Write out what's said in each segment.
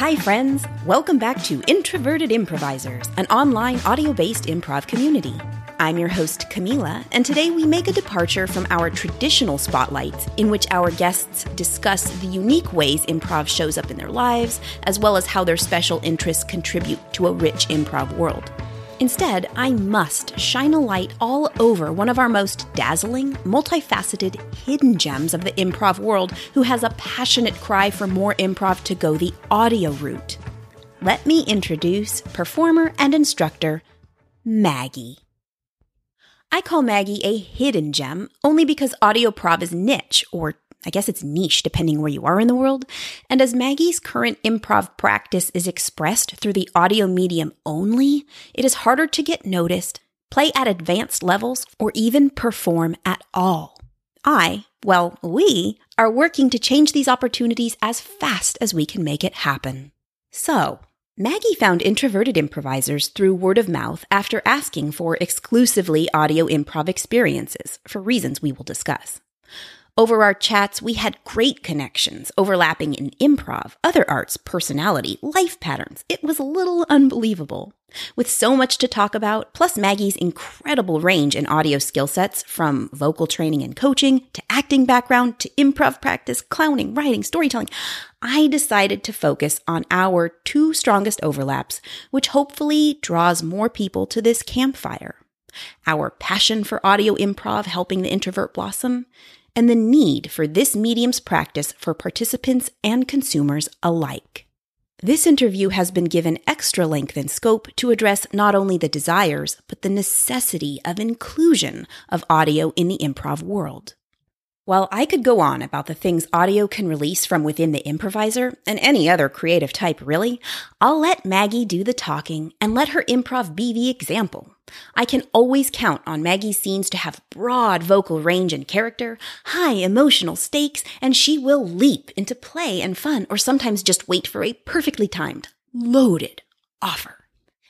Hi, friends. Welcome back to Introverted Improvisers, an online audio based improv community. I'm your host, Camila, and today we make a departure from our traditional spotlights, in which our guests discuss the unique ways improv shows up in their lives, as well as how their special interests contribute to a rich improv world. Instead, I must shine a light all over one of our most dazzling, multifaceted, hidden gems of the improv world who has a passionate cry for more improv to go the audio route. Let me introduce performer and instructor Maggie. I call Maggie a hidden gem only because audio prov is niche, or I guess it's niche depending where you are in the world. And as Maggie's current improv practice is expressed through the audio medium only, it is harder to get noticed, play at advanced levels, or even perform at all. I, well, we, are working to change these opportunities as fast as we can make it happen. So, Maggie found introverted improvisers through word of mouth after asking for exclusively audio improv experiences, for reasons we will discuss. Over our chats, we had great connections, overlapping in improv, other arts, personality, life patterns. It was a little unbelievable. With so much to talk about, plus Maggie's incredible range in audio skill sets from vocal training and coaching to acting background to improv practice, clowning, writing, storytelling, I decided to focus on our two strongest overlaps, which hopefully draws more people to this campfire. Our passion for audio improv helping the introvert blossom, and the need for this medium's practice for participants and consumers alike. This interview has been given extra length and scope to address not only the desires, but the necessity of inclusion of audio in the improv world. While I could go on about the things audio can release from within the improviser, and any other creative type really, I'll let Maggie do the talking and let her improv be the example. I can always count on Maggie's scenes to have broad vocal range and character, high emotional stakes, and she will leap into play and fun, or sometimes just wait for a perfectly timed, loaded offer.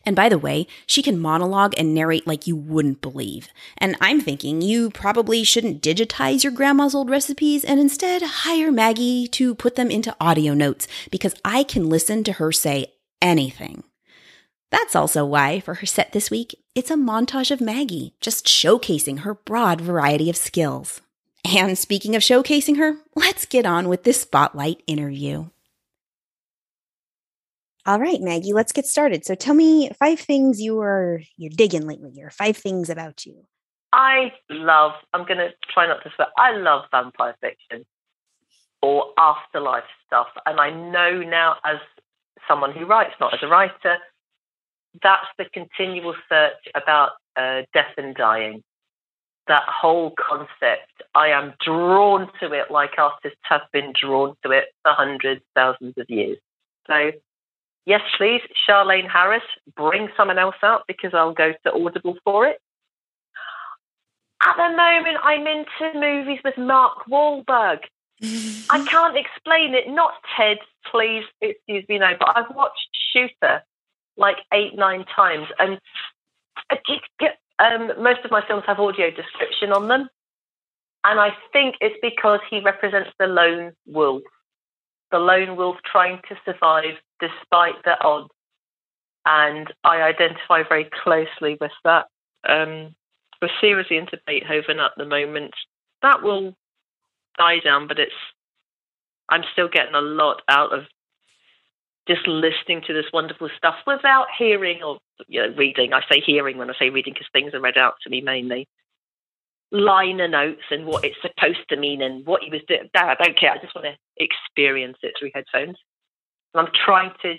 And by the way, she can monologue and narrate like you wouldn't believe. And I'm thinking you probably shouldn't digitize your grandma's old recipes and instead hire Maggie to put them into audio notes because I can listen to her say anything. That's also why, for her set this week, it's a montage of Maggie, just showcasing her broad variety of skills. And speaking of showcasing her, let's get on with this spotlight interview. All right, Maggie, let's get started. So tell me five things you are you're digging lately, or five things about you. I love, I'm to try not to swear, I love vampire fiction or afterlife stuff. And I know now, as someone who writes, not as a writer, that's the continual search about uh, death and dying. That whole concept, I am drawn to it like artists have been drawn to it for hundreds, thousands of years. So, yes, please, Charlaine Harris, bring someone else out because I'll go to Audible for it. At the moment, I'm into movies with Mark Wahlberg. I can't explain it. Not Ted, please excuse me, no, but I've watched Shooter like eight, nine times. And um, most of my films have audio description on them. And I think it's because he represents the lone wolf, the lone wolf trying to survive despite the odds. And I identify very closely with that. Um, we're seriously into Beethoven at the moment. That will die down, but it's I'm still getting a lot out of just listening to this wonderful stuff without hearing or you know, reading. I say hearing when I say reading because things are read out to me mainly. Liner notes and what it's supposed to mean and what he was doing. I don't care. I just want to experience it through headphones. And I'm trying to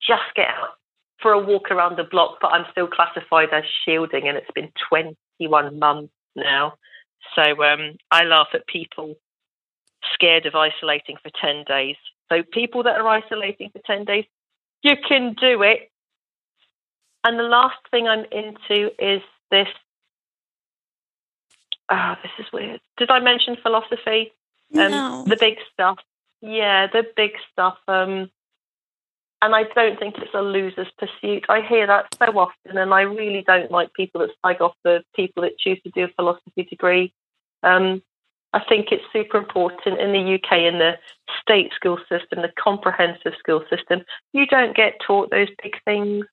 just get out for a walk around the block, but I'm still classified as shielding, and it's been 21 months now. So um, I laugh at people scared of isolating for 10 days so people that are isolating for 10 days, you can do it. And the last thing I'm into is this. Ah, oh, this is weird. Did I mention philosophy? Um, no. The big stuff. Yeah, the big stuff. Um, and I don't think it's a loser's pursuit. I hear that so often, and I really don't like people that slag off the people that choose to do a philosophy degree. Um, I think it's super important in the UK in the state school system, the comprehensive school system. You don't get taught those big things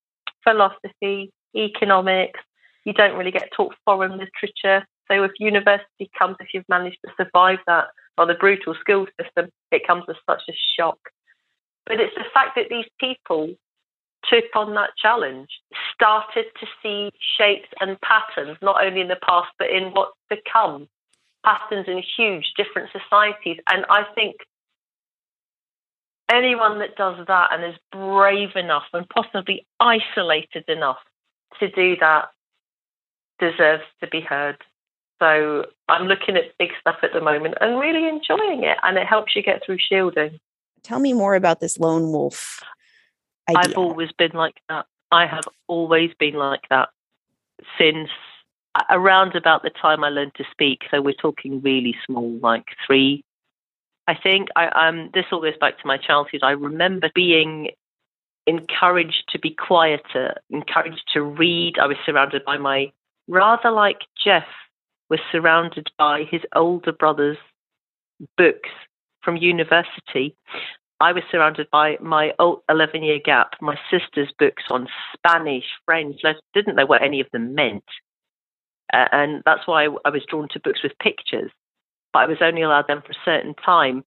philosophy, economics. You don't really get taught foreign literature. So if university comes, if you've managed to survive that or the brutal school system, it comes as such a shock. But it's the fact that these people took on that challenge, started to see shapes and patterns, not only in the past, but in what's to come, patterns in huge different societies. And I think anyone that does that and is brave enough and possibly isolated enough to do that deserves to be heard. So I'm looking at big stuff at the moment and really enjoying it, and it helps you get through shielding. Tell me more about this lone wolf. Idea. I've always been like that. I have always been like that since around about the time I learned to speak. So we're talking really small, like three. I think I um this all goes back to my childhood. I remember being encouraged to be quieter, encouraged to read. I was surrounded by my rather like Jeff was surrounded by his older brother's books from university. I was surrounded by my 11 year gap, my sister's books on Spanish, French. I didn't know what any of them meant. Uh, and that's why I was drawn to books with pictures, but I was only allowed them for a certain time.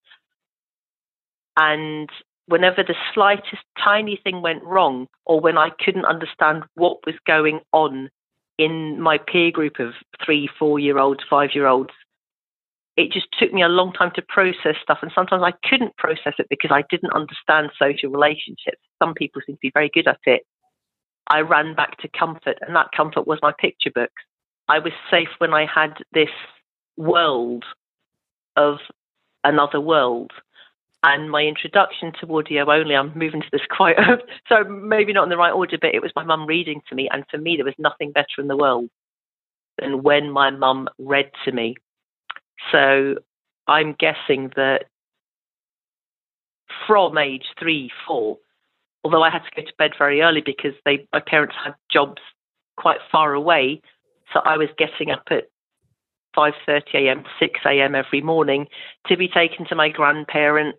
And whenever the slightest tiny thing went wrong, or when I couldn't understand what was going on in my peer group of three, four year olds, five year olds, it just took me a long time to process stuff. And sometimes I couldn't process it because I didn't understand social relationships. Some people seem to be very good at it. I ran back to comfort, and that comfort was my picture books. I was safe when I had this world of another world. And my introduction to audio only, I'm moving to this quite, so maybe not in the right order, but it was my mum reading to me. And for me, there was nothing better in the world than when my mum read to me so I'm guessing that from age three, four, although I had to go to bed very early because they my parents had jobs quite far away, so I was getting up at 5:30 a.m., 6 a.m. every morning to be taken to my grandparents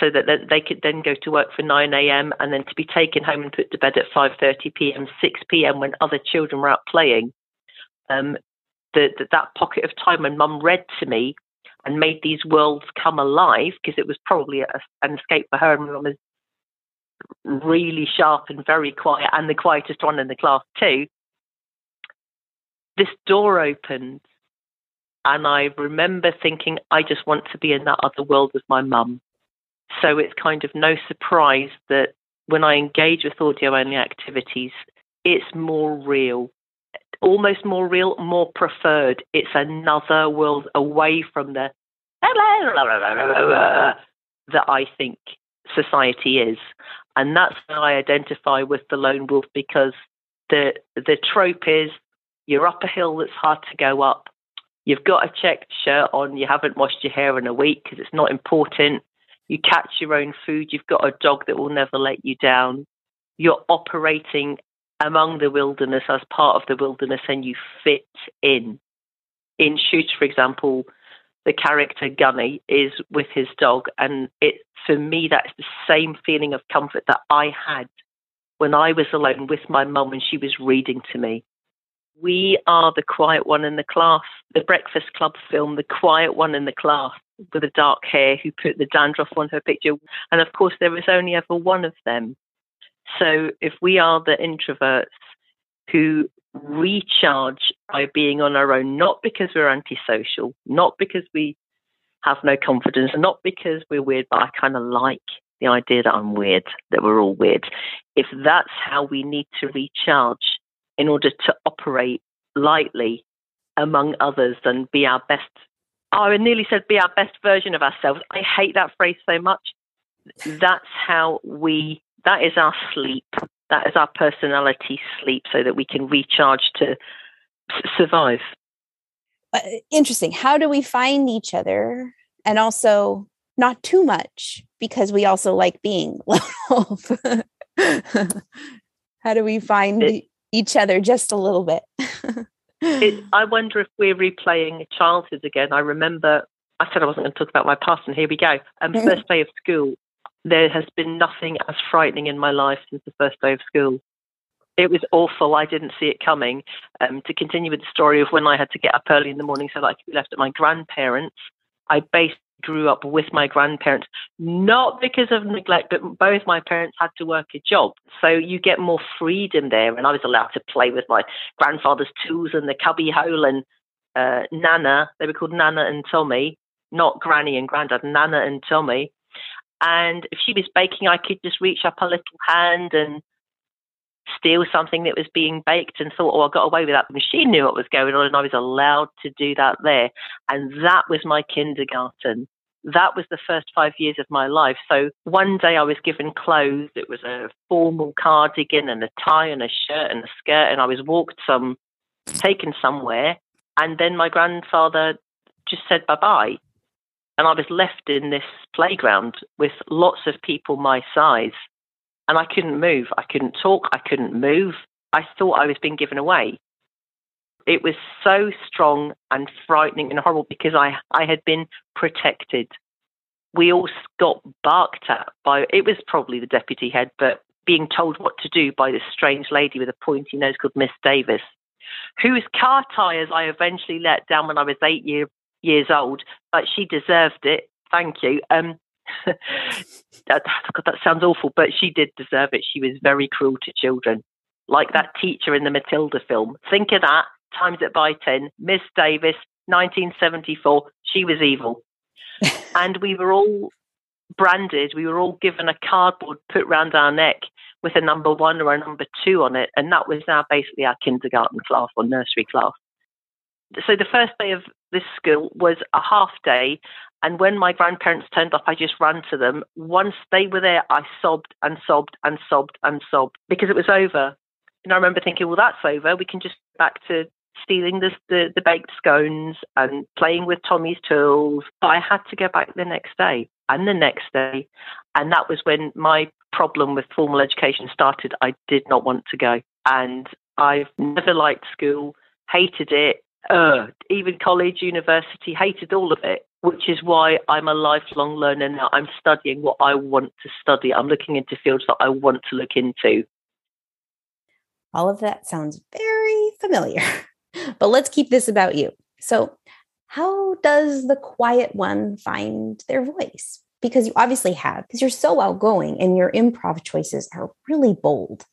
so that they could then go to work for 9 a.m. and then to be taken home and put to bed at 5:30 p.m., 6 p.m. when other children were out playing. Um, the, the, that pocket of time when mum read to me and made these worlds come alive because it was probably a, an escape for her and mum was really sharp and very quiet and the quietest one in the class too this door opened and I remember thinking, I just want to be in that other world with my mum. So it's kind of no surprise that when I engage with audio only activities, it's more real almost more real, more preferred. It's another world away from the that I think society is. And that's how I identify with the lone wolf because the the trope is you're up a hill that's hard to go up. You've got a checked shirt on, you haven't washed your hair in a week because it's not important. You catch your own food, you've got a dog that will never let you down. You're operating among the wilderness as part of the wilderness and you fit in. In Shooter, for example, the character Gunny is with his dog, and it for me that's the same feeling of comfort that I had when I was alone with my mum and she was reading to me. We are the quiet one in the class. The Breakfast Club film, the quiet one in the class with the dark hair who put the dandruff on her picture. And of course, there was only ever one of them. So if we are the introverts who recharge by being on our own, not because we're antisocial, not because we have no confidence, not because we're weird, but I kind of like the idea that I'm weird, that we're all weird. If that's how we need to recharge in order to operate lightly among others and be our best, oh, I nearly said be our best version of ourselves. I hate that phrase so much. That's how we that is our sleep. That is our personality sleep so that we can recharge to survive. Uh, interesting. How do we find each other and also not too much because we also like being love? How do we find it, each other just a little bit? it, I wonder if we're replaying childhood again. I remember I said I wasn't going to talk about my past, and here we go. Um, first day of school, there has been nothing as frightening in my life since the first day of school. It was awful. I didn't see it coming. Um, to continue with the story of when I had to get up early in the morning so that I could be left at my grandparents, I basically grew up with my grandparents, not because of neglect, but both my parents had to work a job. So you get more freedom there. And I was allowed to play with my grandfather's tools in the cubby hole and uh, Nana, they were called Nana and Tommy, not Granny and Grandad, Nana and Tommy. And if she was baking, I could just reach up a little hand and steal something that was being baked and thought, oh, I got away with that. The machine knew what was going on and I was allowed to do that there. And that was my kindergarten. That was the first five years of my life. So one day I was given clothes. It was a formal cardigan and a tie and a shirt and a skirt. And I was walked some, taken somewhere. And then my grandfather just said bye bye. And I was left in this playground with lots of people my size and I couldn't move. I couldn't talk. I couldn't move. I thought I was being given away. It was so strong and frightening and horrible because I, I had been protected. We all got barked at by, it was probably the deputy head, but being told what to do by this strange lady with a pointy nose called Miss Davis, whose car tyres I eventually let down when I was eight year, years old, but she deserved it. Thank you. Um, that, God, that sounds awful, but she did deserve it. She was very cruel to children, like that teacher in the Matilda film. Think of that, times it by 10. Miss Davis, 1974, she was evil. and we were all branded, we were all given a cardboard put round our neck with a number one or a number two on it. And that was now basically our kindergarten class or nursery class. So the first day of this school was a half day and when my grandparents turned up, I just ran to them. Once they were there, I sobbed and sobbed and sobbed and sobbed because it was over. And I remember thinking, well, that's over. We can just back to stealing the, the, the baked scones and playing with Tommy's tools. But I had to go back the next day and the next day. And that was when my problem with formal education started. I did not want to go. And I've never liked school, hated it. Uh, even college, university, hated all of it which is why I'm a lifelong learner now. I'm studying what I want to study. I'm looking into fields that I want to look into. All of that sounds very familiar. but let's keep this about you. So, how does the quiet one find their voice? Because you obviously have, because you're so outgoing and your improv choices are really bold,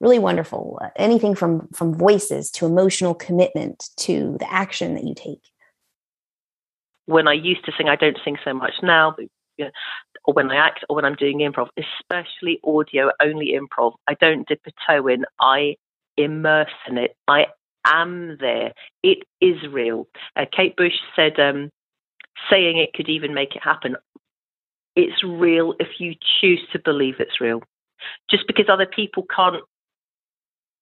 really wonderful. Uh, anything from from voices to emotional commitment to the action that you take when I used to sing, I don't sing so much now, but, you know, or when I act, or when I'm doing improv, especially audio only improv, I don't dip a toe in. I immerse in it. I am there. It is real. Uh, Kate Bush said, um, saying it could even make it happen. It's real if you choose to believe it's real. Just because other people can't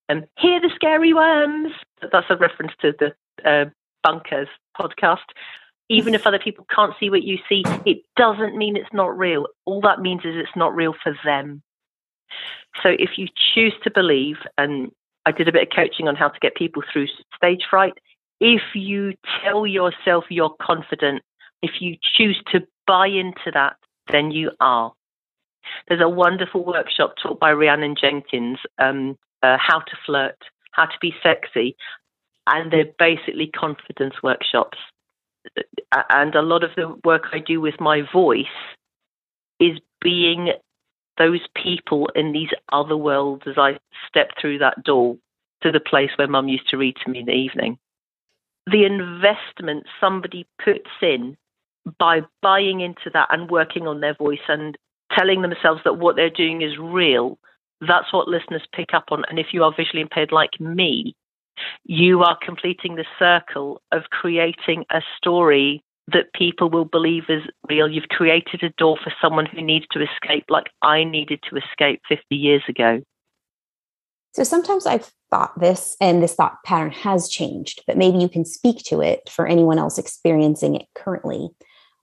um, hear the scary worms, that's a reference to the uh, Bunkers podcast even if other people can't see what you see, it doesn't mean it's not real. All that means is it's not real for them. So if you choose to believe, and I did a bit of coaching on how to get people through stage fright, if you tell yourself you're confident, if you choose to buy into that, then you are. There's a wonderful workshop taught by Rhiannon Jenkins, um, uh, How to Flirt, How to Be Sexy, and they're basically confidence workshops and a lot of the work I do with my voice is being those people in these other worlds as I step through that door to the place where mum used to read to me in the evening. The investment somebody puts in by buying into that and working on their voice and telling themselves that what they're doing is real, that's what listeners pick up on. And if you are visually impaired like me, you are completing the circle of creating a story that people will believe is real. You've created a door for someone who needs to escape, like I needed to escape 50 years ago. So sometimes I've thought this, and this thought pattern has changed, but maybe you can speak to it for anyone else experiencing it currently.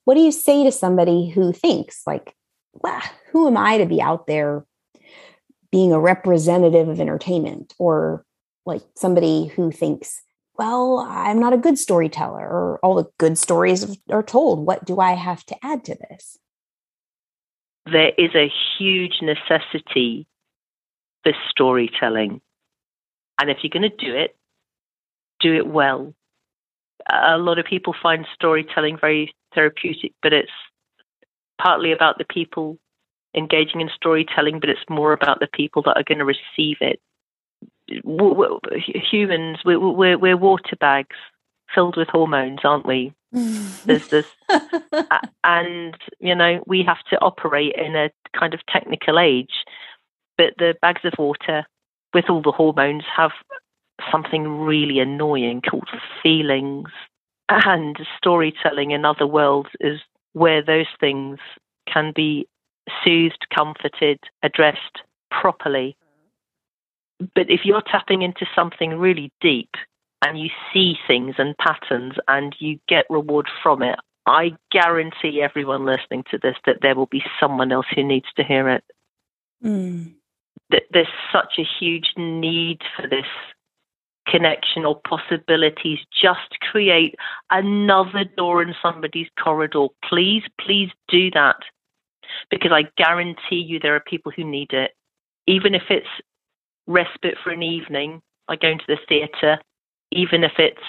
What do you say to somebody who thinks, like, well, who am I to be out there being a representative of entertainment or like somebody who thinks, well, I'm not a good storyteller, or all the good stories are told. What do I have to add to this? There is a huge necessity for storytelling. And if you're going to do it, do it well. A lot of people find storytelling very therapeutic, but it's partly about the people engaging in storytelling, but it's more about the people that are going to receive it. Humans, we're, we're, water bags filled with hormones, aren't we? there's this, and you know, we have to operate in a kind of technical age. But the bags of water with all the hormones have something really annoying called feelings. And storytelling in other worlds is where those things can be soothed, comforted, addressed properly. But if you're tapping into something really deep and you see things and patterns and you get reward from it, I guarantee everyone listening to this that there will be someone else who needs to hear it. Mm. There's such a huge need for this connection or possibilities. Just create another door in somebody's corridor. Please, please do that because I guarantee you there are people who need it. Even if it's respite for an evening, like going to the theatre, even if it's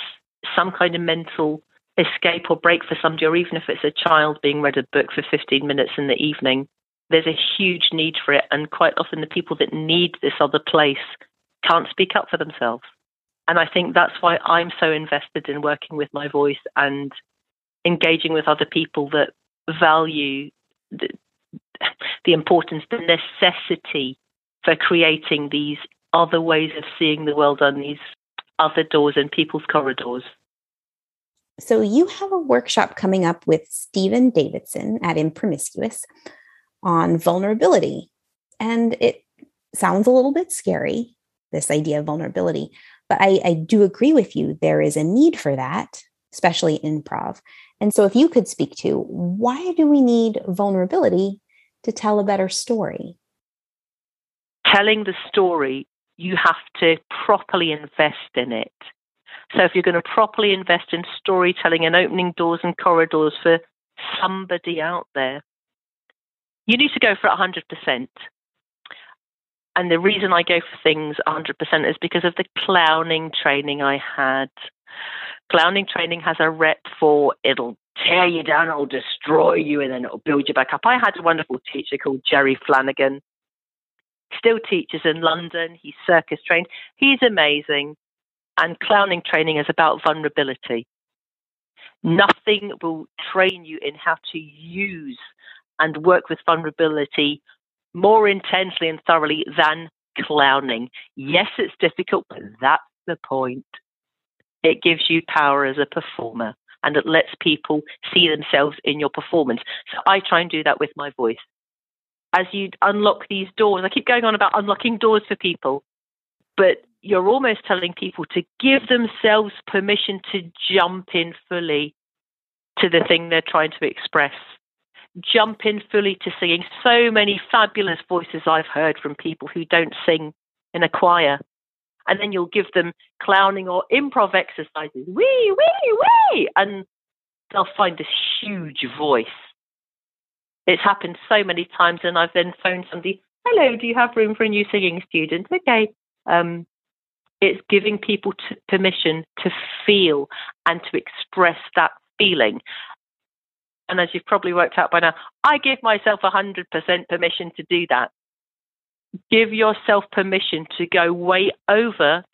some kind of mental escape or break for somebody, or even if it's a child being read a book for 15 minutes in the evening, there's a huge need for it. And quite often, the people that need this other place can't speak up for themselves. And I think that's why I'm so invested in working with my voice and engaging with other people that value the, the importance, the necessity for creating these other ways of seeing the world on these other doors in people's corridors. So, you have a workshop coming up with Stephen Davidson at Impromiscuous on vulnerability. And it sounds a little bit scary, this idea of vulnerability, but I, I do agree with you. There is a need for that, especially improv. And so, if you could speak to why do we need vulnerability to tell a better story? Telling the story, you have to properly invest in it. So, if you're going to properly invest in storytelling and opening doors and corridors for somebody out there, you need to go for 100%. And the reason I go for things 100% is because of the clowning training I had. Clowning training has a rep for it'll tear you down, it'll destroy you, and then it'll build you back up. I had a wonderful teacher called Jerry Flanagan. Still teaches in London. He's circus trained. He's amazing. And clowning training is about vulnerability. Nothing will train you in how to use and work with vulnerability more intensely and thoroughly than clowning. Yes, it's difficult, but that's the point. It gives you power as a performer and it lets people see themselves in your performance. So I try and do that with my voice. As you unlock these doors, I keep going on about unlocking doors for people, but you're almost telling people to give themselves permission to jump in fully to the thing they're trying to express jump in fully to singing. So many fabulous voices I've heard from people who don't sing in a choir. And then you'll give them clowning or improv exercises, wee, wee, wee, and they'll find this huge voice. It's happened so many times, and I've then phoned somebody, hello, do you have room for a new singing student? Okay. Um, it's giving people permission to feel and to express that feeling. And as you've probably worked out by now, I give myself 100% permission to do that. Give yourself permission to go way over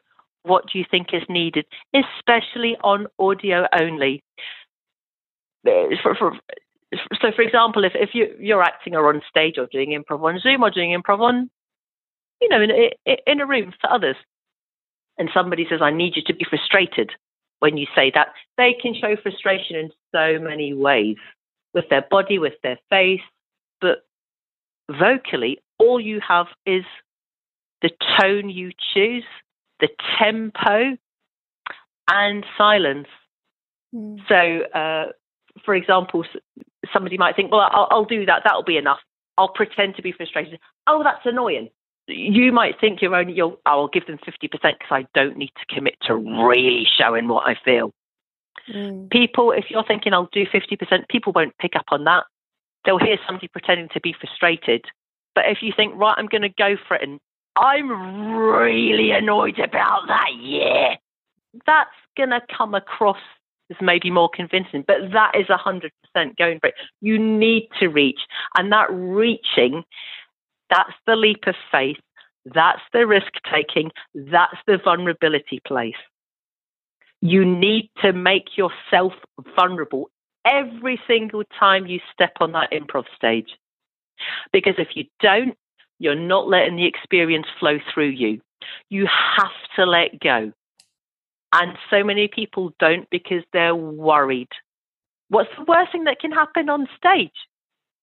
what you think is needed, especially on audio only. For, so, for example, if, if you, you're acting or on stage or doing improv on Zoom or doing improv on, you know, in, in a room for others, and somebody says, I need you to be frustrated when you say that, they can show frustration in so many ways with their body, with their face, but vocally, all you have is the tone you choose, the tempo, and silence. Mm. So, uh, for example, somebody might think, well, I'll, I'll do that, that'll be enough. I'll pretend to be frustrated. Oh, that's annoying. you might think you're only, you'll, I'll give them 50% because I don't need to commit to really showing what I feel. Mm. People, if you're thinking I'll do 50%, people won't pick up on that. They'll hear somebody pretending to be frustrated. But if you think, right, I'm going to go for it and I'm really annoyed about that, yeah, that's going to come across as maybe more convincing. But that is 100% going for it. You need to reach. And that reaching, that's the leap of faith. That's the risk taking. That's the vulnerability place. You need to make yourself vulnerable every single time you step on that improv stage. Because if you don't, you're not letting the experience flow through you. You have to let go. And so many people don't because they're worried. What's the worst thing that can happen on stage?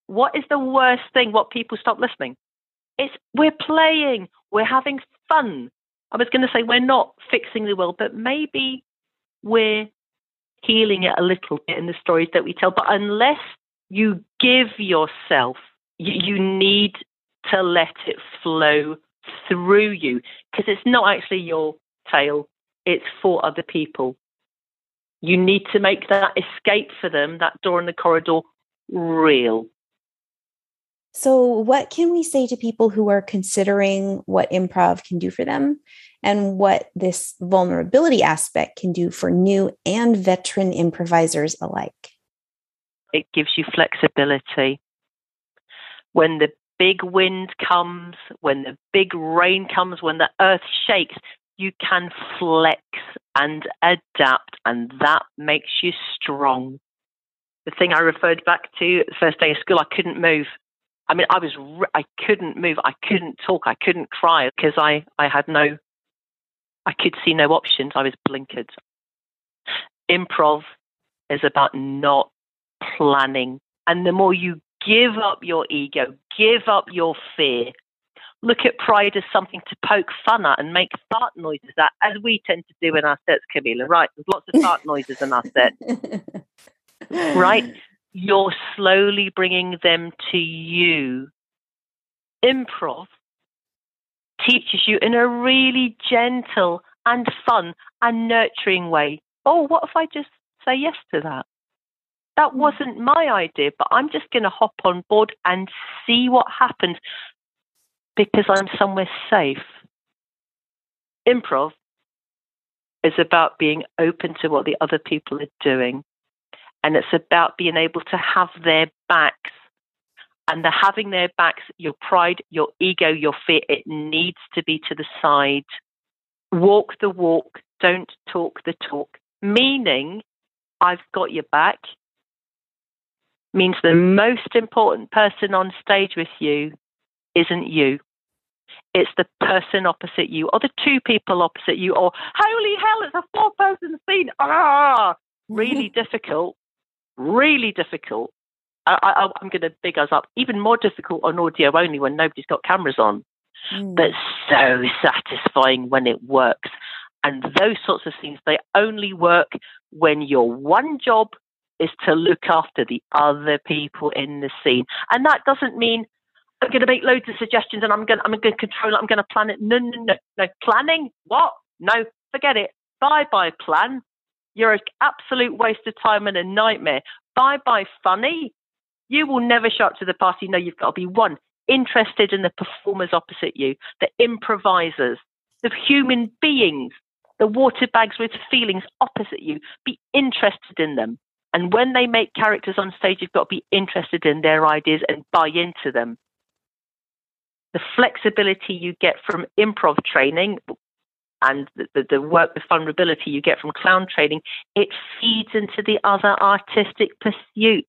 What is the worst thing? What people stop listening? It's we're playing, we're having fun. I was going to say we're not fixing the world, but maybe we're healing it a little bit in the stories that we tell. But unless you give yourself, you, need to let it flow through you because it's not actually your tale, it's for other people. You need to make that escape for them, that door in the corridor, real. So, what can we say to people who are considering what improv can do for them and what this vulnerability aspect can do for new and veteran improvisers alike? It gives you flexibility. When the big wind comes, when the big rain comes, when the earth shakes, you can flex and adapt, and that makes you strong. The thing I referred back to first day of school, I couldn't move. I mean, I was, I couldn't move, I couldn't talk, I couldn't cry because I, I had no I could see no options. I was blinkered. Improv is about not planning. And the more you give up your ego, give up your fear, look at pride as something to poke fun at and make fart noises at, as we tend to do in our sets, Camilla, right? There's lots of fart noises in our sets, right? You're slowly bringing them to you. Improv teaches you in a really gentle and fun and nurturing way. Oh, what if I just say yes to that? That hmm. wasn't my idea, but I'm just going to hop on board and see what happens because I'm somewhere safe. Improv is about being open to what the other people are doing. And it's about being able to have their backs and the having their backs, your pride, your ego, your fear, it needs to be to the side. Walk the walk, don't talk the talk. Meaning, I've got your back, means the most important person on stage with you isn't you. It's the person opposite you, or the two people opposite you, or holy hell, it's a four person scene. Ah, really difficult, really difficult. I, am going to big us up. Even more difficult on audio only when nobody's got cameras on, mm. but so satisfying when it works. And those sorts of things, they only work when your one job is to look after the other people in the scene. And that doesn't mean I'm going to make loads of suggestions and I'm going, I'm going to control it. I'm going to plan it. No, no, no, no. Planning? What? No, forget it. Bye bye plan. You're an absolute waste of time and a nightmare. Bye bye funny. You will never show up to the party. No, you've got to be one, interested in the performers opposite you, the improvisers, the human beings, the water bags with feelings opposite you. Be interested in them. And when they make characters on stage, you've got to be interested in their ideas and buy into them. The flexibility you get from improv training and the, the, the work with vulnerability you get from clown training, it feeds into the other artistic pursuits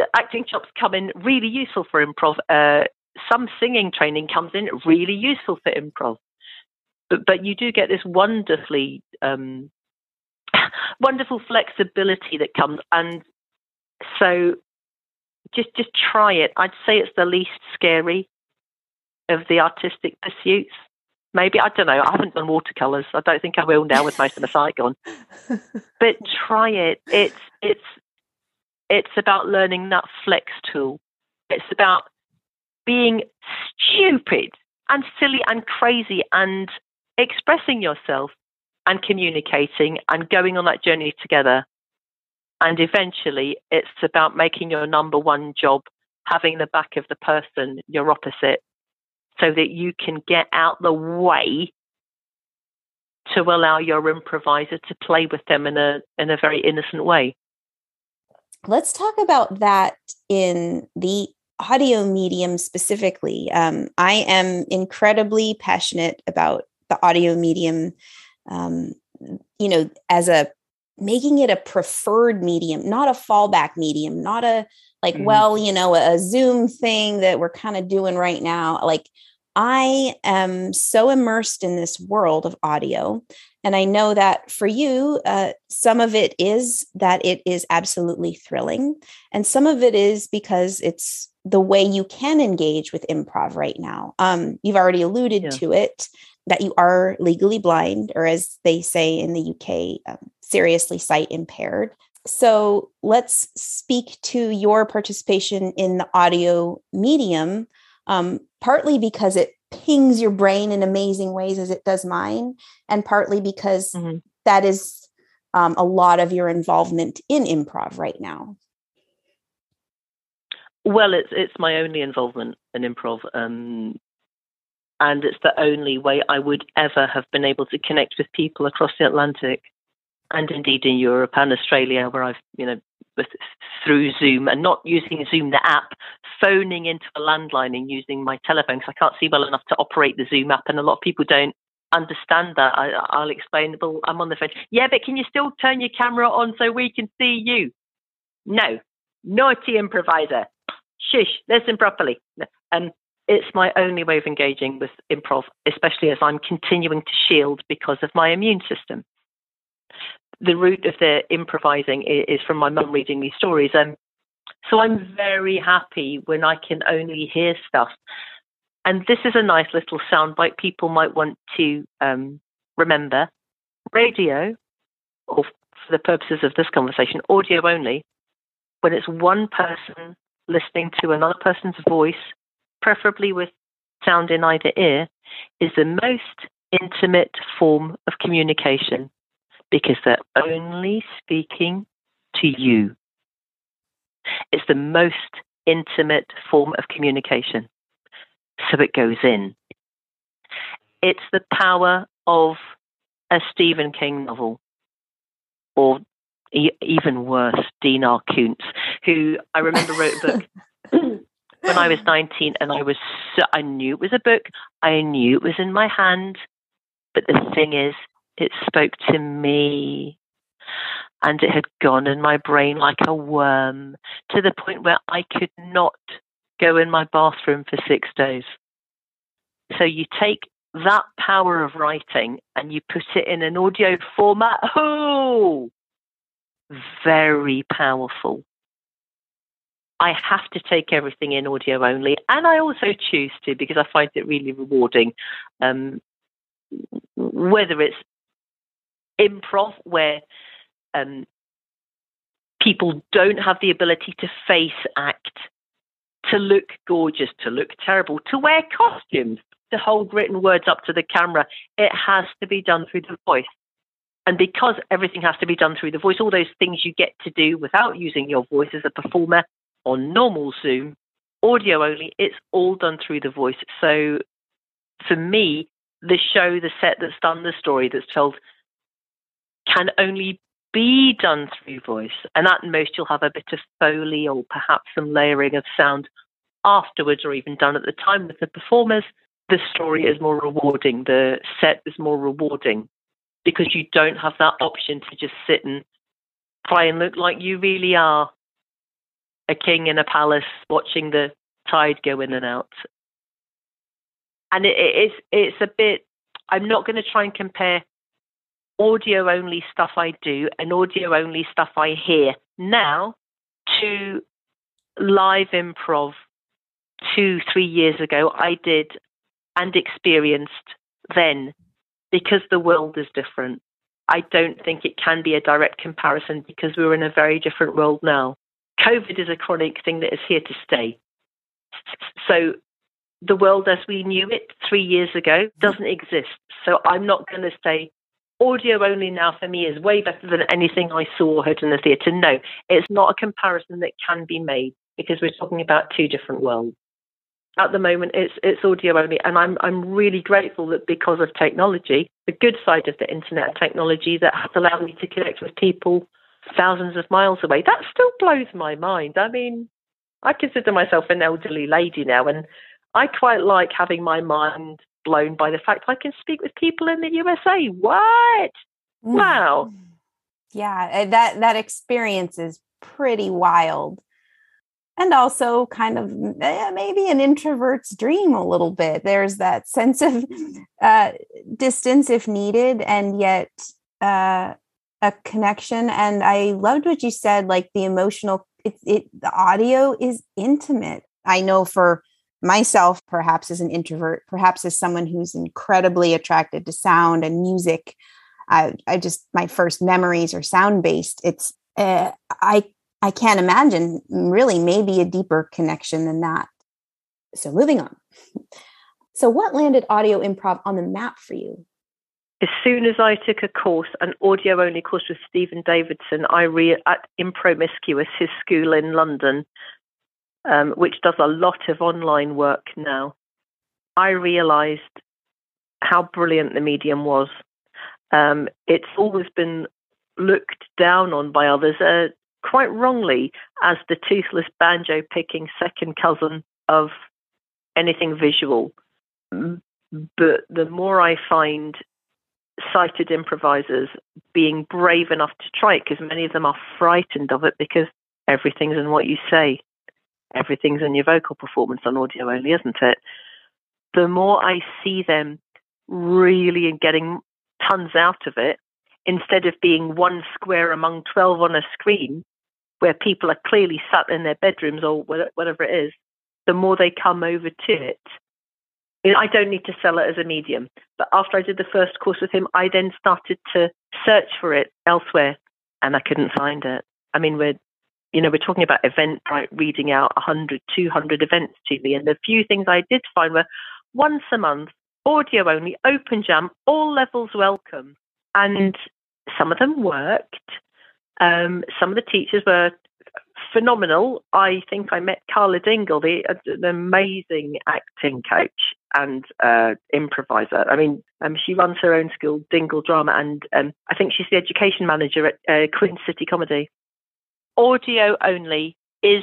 the acting chops come in really useful for improv. Uh, some singing training comes in really useful for improv. But, but you do get this wonderfully um, wonderful flexibility that comes, and so just just try it. I'd say it's the least scary of the artistic pursuits. Maybe I don't know. I haven't done watercolors. I don't think I will now with most of my sight gone. but try it. It's it's it's about learning that flex tool. It's about being stupid and silly and crazy and expressing yourself and communicating and going on that journey together. And eventually, it's about making your number one job having the back of the person, your opposite, so that you can get out the way to allow your improviser to play with them in a in a very innocent way. Let's talk about that in the audio medium specifically. Um, I am incredibly passionate about the audio medium. Um, you know, as a making it a preferred medium, not a fallback medium, not a like, mm-hmm. well, you know, a Zoom thing that we're kind of doing right now. Like, I am so immersed in this world of audio. And I know that for you, uh, some of it is that it is absolutely thrilling. And some of it is because it's the way you can engage with improv right now. Um, you've already alluded yeah. to it that you are legally blind, or as they say in the UK, um, seriously sight impaired. So let's speak to your participation in the audio medium um, partly because it pings your brain in amazing ways as it does mine, and partly because mm-hmm. that is um, a lot of your involvement in improv right now. Well, it's it's my only involvement in improv, um, and it's the only way I would ever have been able to connect with people across the Atlantic, and indeed in Europe and Australia, where I've you know through Zoom and not using Zoom the app, phoning into a landline and using my telephone because I can't see well enough to operate the Zoom app, and a lot of people don't understand that. I, will explain. Well, I'm on the phone. Yeah, but can you still turn your camera on so we can see you? No, naughty improviser. Shush, listen properly. And it's my only way of engaging with improv, especially as I'm continuing to shield because of my immune system the root of the improvising is, from my mum reading me stories. And so I'm very happy when I can only hear stuff. And this is a nice little soundbite people might want to um, remember. Radio, or for the purposes of this conversation, audio only, when it's one person listening to another person's voice, preferably with sound in either ear, is the most intimate form of communication because they're only speaking to you. It's the most intimate form of communication. So it goes in. It's the power of a Stephen King novel, or e- even worse, Dean R. Koontz, who I remember wrote a book when I was 19, and I was so, I knew it was a book, I knew it was in my hand, but the thing is, it spoke to me and it had gone in my brain like a worm to the point where I could not go in my bathroom for six days. So you take that power of writing and you put it in an audio format. Oh, very powerful. I have to take everything in audio only, and I also choose to because I find it really rewarding. Um, whether it's improv where um, people don't have the ability to face act, to look gorgeous, to look terrible, to wear costumes, to hold written words up to the camera. It has to be done through the voice. And because everything has to be done through the voice, all those things you get to do without using your voice as a performer on normal Zoom, audio only, it's all done through the voice. So for me, the show, the set that's done, the story that's told can only be done through voice. And at most, you'll have a bit of foley or perhaps some layering of sound afterwards or even done at the time with the performers. The story is more rewarding, the set is more rewarding because you don't have that option to just sit and try and look like you really are a king in a palace watching the tide go in and out. And it, it's it's a bit. I'm not going to try and compare audio only stuff I do and audio only stuff I hear now to live improv two, three years ago I did and experienced then because the world is different. I don't think it can be a direct comparison because we're in a very different world now. COVID is a chronic thing that is here to stay. So the world as we knew it three years ago doesn't exist. So I'm not going to say audio only now for me is way better than anything I saw or heard in the theatre. No, it's not a comparison that can be made because we're talking about two different worlds. At the moment, it's it's audio only, and I'm I'm really grateful that because of technology, the good side of the internet technology that has allowed me to connect with people thousands of miles away. That still blows my mind. I mean, I consider myself an elderly lady now, and I quite like having my mind blown by the fact I can speak with people in the USA. What? Mm. Wow. Yeah, eh, that that experience is pretty wild. And also kind of eh, maybe an introvert's dream a little bit. There's that sense of uh, distance if needed, and yet uh, a connection. And I loved what you said, like the emotional. It, it the audio is intimate. I know for myself, perhaps as an introvert, perhaps as someone who's incredibly attracted to sound and music, I, I just my first memories are sound based. It's uh, I I can't imagine really maybe a deeper connection than that. So moving on. So what landed audio improv on the map for you? As soon as I took a course, an audio only course with Stephen Davidson, I re at Impromiscuous, his school in London, um, which does a lot of online work now, I realized how brilliant the medium was. Um, it's always been looked down on by others, uh, quite wrongly, as the toothless banjo picking second cousin of anything visual. But the more I find sighted improvisers being brave enough to try it, because many of them are frightened of it because everything's in what you say everything's in your vocal performance on audio only, isn't it? The more I see them really getting tons out of it, instead of being one square among 12 on a screen where people are clearly sat in their bedrooms or whatever it is, the more they come over to it. I don't need to sell it as a medium. But after I did the first course with him, I then started to search for it elsewhere and I couldn't find it. I mean, we're you know, we're talking about Eventbrite reading out 100, 200 events to me. And the few things I did find were once a month, audio only, open jam, all levels welcome. And some of them worked. Um, some of the teachers were phenomenal. I think I met Karla Dingle, the, uh, an amazing acting coach and uh, improviser. I mean, um, she runs her own school, Dingle Drama, and um, I think she's the education manager at uh, Queen City Comedy audio only is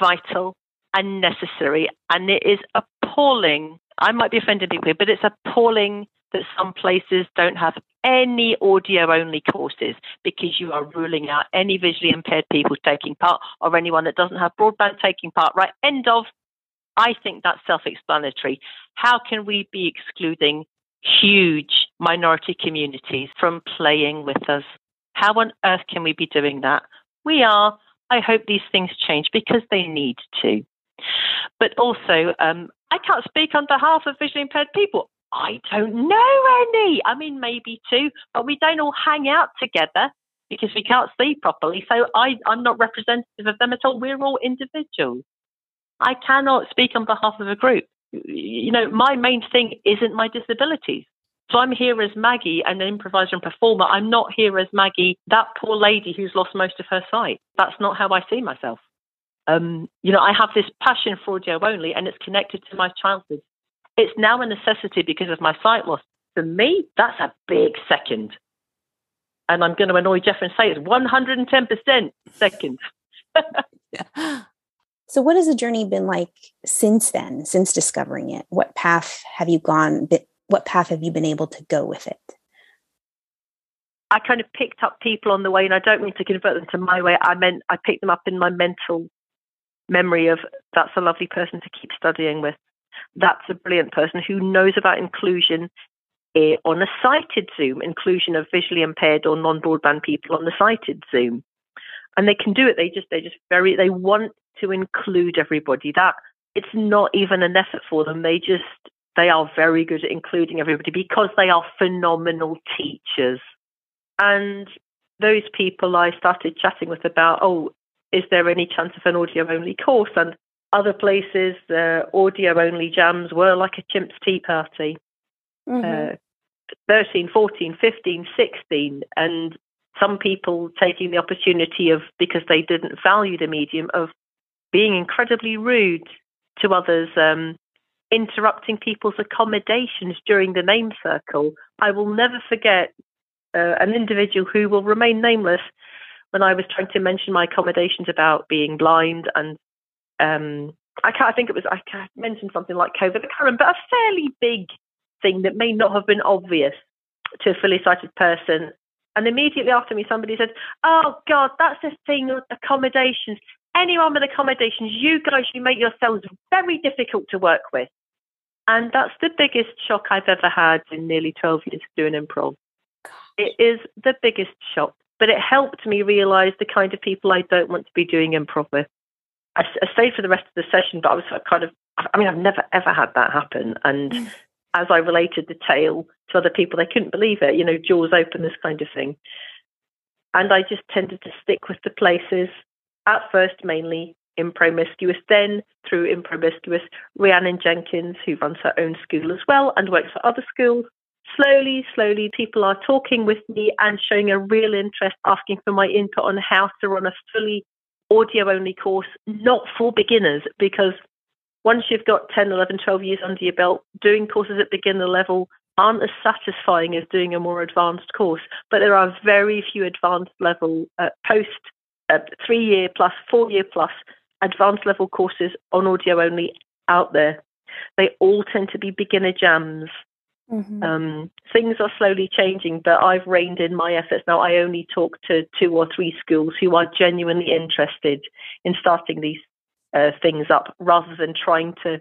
vital and necessary. And it is appalling. I might be offending people, but it's appalling that some places don't have any audio only courses because you are ruling out any visually impaired people taking part or anyone that doesn't have broadband taking part. Right. End of. I think that's self explanatory. How can we be excluding huge minority communities from playing with us? How on earth can we be doing that? We are. I hope these things change because they need to. But also, um, I can't speak on behalf of visually impaired people. I don't know any. I mean, maybe two, but we don't all hang out together because we can't see properly. So I, I'm not representative of them at all. We're all individuals. I cannot speak on behalf of a group. You know, my main thing isn't my disabilities. So I'm here as Maggie, an improviser and performer. I'm not here as Maggie, that poor lady who's lost most of her sight. That's not how I see myself. Um, you know, I have this passion for audio only, and it's connected to my childhood. It's now a necessity because of my sight loss. For me, that's a big second. And I'm going to annoy Jeff and say it's 110% second. yeah. So, what has the journey been like since then, since discovering it? What path have you gone what path have you been able to go with it? I kind of picked up people on the way, and I don't mean to convert them to my way. I meant I picked them up in my mental memory of that's a lovely person to keep studying with. That's a brilliant person who knows about inclusion eh, on a sighted Zoom, inclusion of visually impaired or non-broadband people on the sighted Zoom, and they can do it. They just they just very they want to include everybody. That it's not even an effort for them. They just they are very good at including everybody because they are phenomenal teachers. And those people I started chatting with about, oh, is there any chance of an audio only course? And other places, the audio only jams were like a chimp's tea party. Mm-hmm. Uh, 13, 14, 15, 16, and some people taking the opportunity of, because they didn't value the medium, of being incredibly rude to others, um, interrupting people's accommodations during the name circle. I will never forget uh, an individual who will remain nameless when I was trying to mention my accommodations about being blind and um, I can't I think it was I mentioned something like COVID. I can't but a fairly big thing that may not have been obvious to a fully sighted person. And immediately after me, somebody said, "Oh God, that's the thing accommodations. Anyone with accommodations, you guys, you make yourselves very difficult to work with." And that's the biggest shock I've ever had in nearly 12 years doing improv. It is the biggest shock, but it helped me realize the kind of people I don't want to be doing improv with. I, I stayed for the rest of the session, but I was kind of, I mean, I've never ever had that happen. And mm. as I related the tale to other people, they couldn't believe it, you know, jaws open, this kind of thing. And I just tended to stick with the places at first, mainly Impromiscuous, then through Impromiscuous, Rhiannon Jenkins, who runs her own school as well and works for other schools. Slowly, slowly, people are talking with me and showing a real interest, asking for my input on how to run a fully audio only course, not for beginners, because once you've got 10, 11, 12 years under your belt, doing courses at beginner level aren't as satisfying as doing a more advanced course. But there are very few advanced level, uh, post uh, three year plus, four year plus advanced level courses on audio only out there. They all tend to be beginner jams Mm-hmm. Um, things are slowly changing, but I've reined in my efforts now. I only talk to two or three schools who are genuinely interested in starting these uh, things up, rather than trying to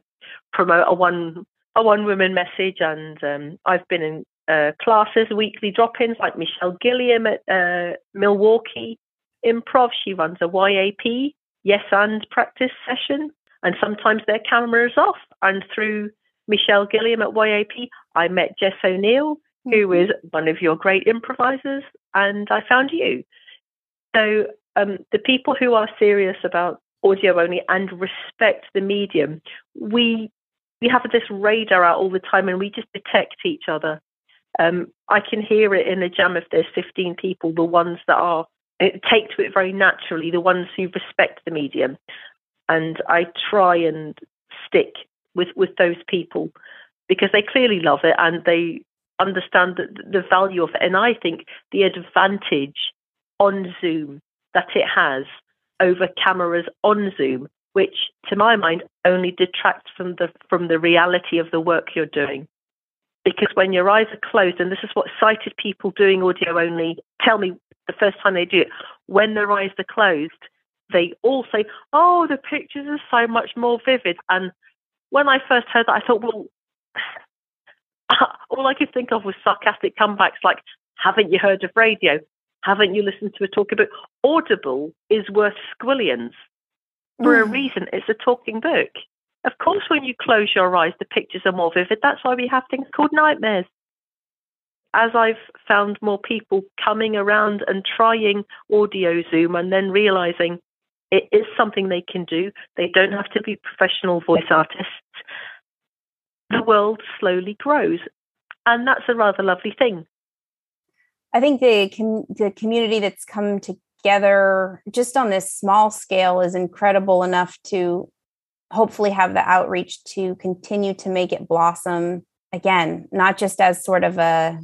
promote a one a one woman message. And um, I've been in uh, classes, weekly drop ins, like Michelle Gilliam at uh, Milwaukee Improv. She runs a YAP yes and practice session, and sometimes their camera is off, and through Michelle Gilliam at YAP, I met Jess O'Neill, who mm-hmm. is one of your great improvisers, and I found you. So um, the people who are serious about audio only and respect the medium, we we have this radar out all the time, and we just detect each other. Um, I can hear it in a jam if there's 15 people, the ones that are take to it very naturally, the ones who respect the medium, and I try and stick with with those people because they clearly love it and they understand the, the value of it. And I think the advantage on Zoom that it has over cameras on Zoom, which to my mind only detracts from the from the reality of the work you're doing. Because when your eyes are closed, and this is what sighted people doing audio only tell me the first time they do it, when their eyes are closed, they all say, Oh, the pictures are so much more vivid. And when I first heard that, I thought, well, all I could think of was sarcastic comebacks like, haven't you heard of radio? Haven't you listened to a talking book? Audible is worth squillions. For mm. a reason, it's a talking book. Of course, when you close your eyes, the pictures are more vivid. That's why we have things called nightmares. As I've found more people coming around and trying audio Zoom and then realizing it is something they can do. They don't have to be professional voice artists. The world slowly grows, and that's a rather lovely thing. I think the com- the community that's come together just on this small scale is incredible enough to hopefully have the outreach to continue to make it blossom again, not just as sort of a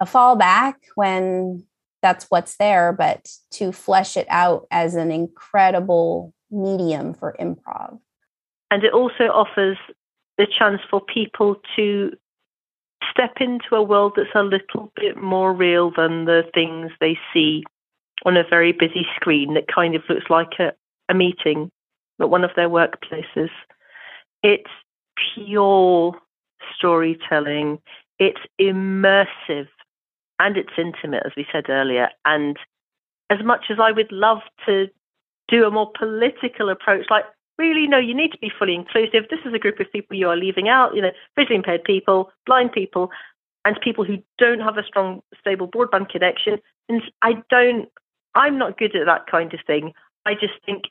a fallback when that's what's there, but to flesh it out as an incredible medium for improv. And it also offers the chance for people to step into a world that's a little bit more real than the things they see on a very busy screen that kind of looks like a, a meeting at one of their workplaces. It's pure storytelling, it's immersive and it's intimate, as we said earlier. And as much as I would love to do a more political approach, like really, no, you need to be fully inclusive. This is a group of people you are leaving out, you know, visually impaired people, blind people, and people who don't have a strong, stable broadband connection. And I don't, I'm not good at that kind of thing. I just think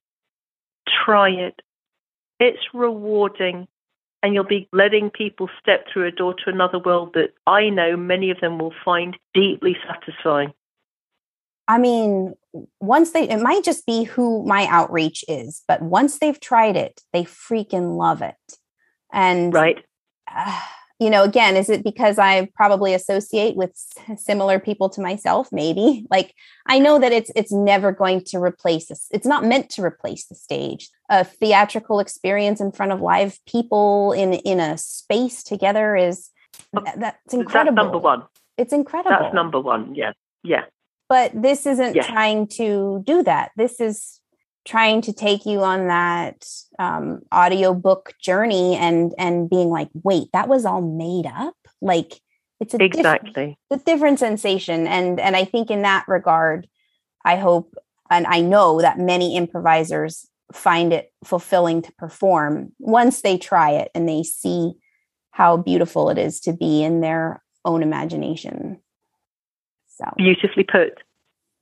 try it, It's rewarding. And you'll be letting people step through a door to another world that I know many of them will find deeply satisfying. I mean, once they, it might just be who my outreach is, but once they've tried it, they freaking love it. And right. Uh, you know, again, is it because I probably associate with similar people to myself? Maybe. Like I know that it's it's never going to replace this. It's not meant to replace the stage. A theatrical experience in front of live people in in a space together is oh, that's incredible. That's number one. It's incredible. That's number one. Yeah. Yeah. But this isn't yeah. trying to do that. This is trying to take you on that um, audiobook journey and and being like wait that was all made up? Like it's a exactly. diff- a different sensation. And and i think in that regard i hope and i know that many improvisers find it fulfilling to perform once they try it and they see how beautiful it is to be in their own imagination. So. Beautifully put.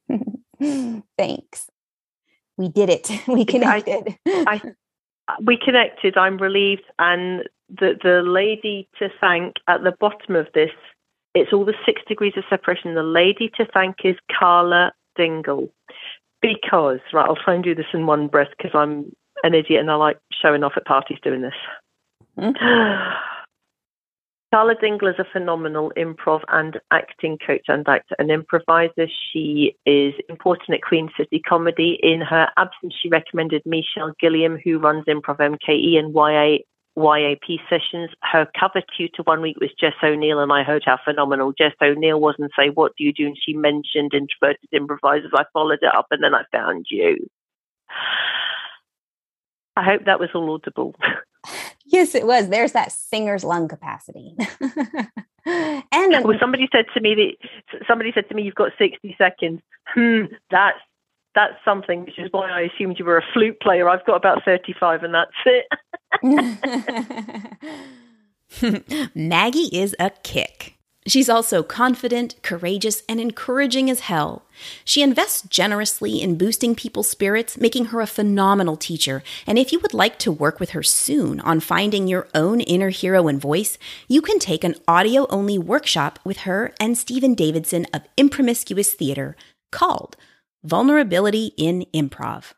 Thanks we did it. We connected. I, I, we connected. I'm relieved. And the the lady to thank at the bottom of this, it's all the six degrees of separation. The lady to thank is Karla Dingle, because right, I'll try and do this in one breath because I'm an idiot and I like showing off at parties doing this. Mm-hmm. Karla Dingle is a phenomenal improv and acting coach and actor and improviser. She is important at Queen City Comedy. In her absence, she recommended Michelle Gilliam, who runs Improv MKE and YA, YAP sessions. Her cover tutor one week was Jess O'Neill, and I heard how phenomenal Jess O'Neill was and say, What do you do? And she mentioned introverted improvisers. I followed it up and then I found you. I hope that was all audible. yes, it was. There's that singer's lung capacity. and well, somebody said to me that somebody said to me, "You've got 60 seconds." Hmm, that's that's something, which is why I assumed you were a flute player. I've got about 35, and that's it. Maggie is a kick. She's also confident, courageous, and encouraging as hell. She invests generously in boosting people's spirits, making her a phenomenal teacher. And if you would like to work with her soon on finding your own inner hero and voice, you can take an audio only workshop with her and Stephen Davidson of Impromiscuous Theater called Vulnerability in Improv.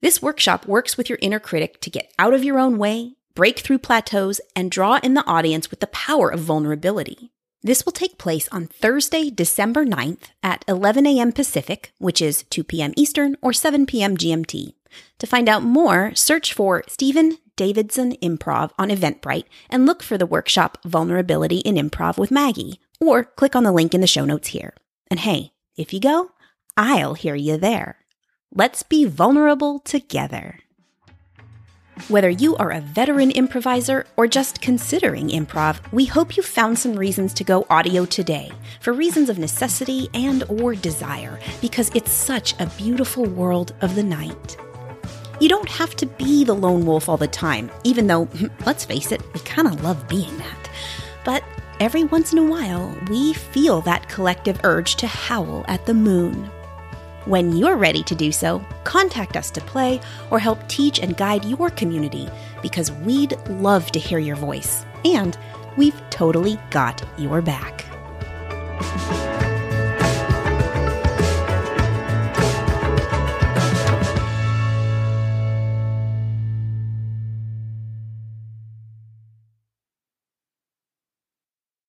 This workshop works with your inner critic to get out of your own way, break through plateaus, and draw in the audience with the power of vulnerability. This will take place on Thursday, December 9th at 11 a.m. Pacific, which is 2 p.m. Eastern or 7 p.m. GMT. To find out more, search for Stephen Davidson Improv on Eventbrite and look for the workshop Vulnerability in Improv with Maggie, or click on the link in the show notes here. And hey, if you go, I'll hear you there. Let's be vulnerable together. Whether you are a veteran improviser or just considering improv, we hope you found some reasons to go audio today for reasons of necessity and or desire because it's such a beautiful world of the night. You don't have to be the lone wolf all the time, even though, let's face it, we kind of love being that. But every once in a while, we feel that collective urge to howl at the moon. When you're ready to do so, contact us to play or help teach and guide your community because we'd love to hear your voice. And we've totally got your back.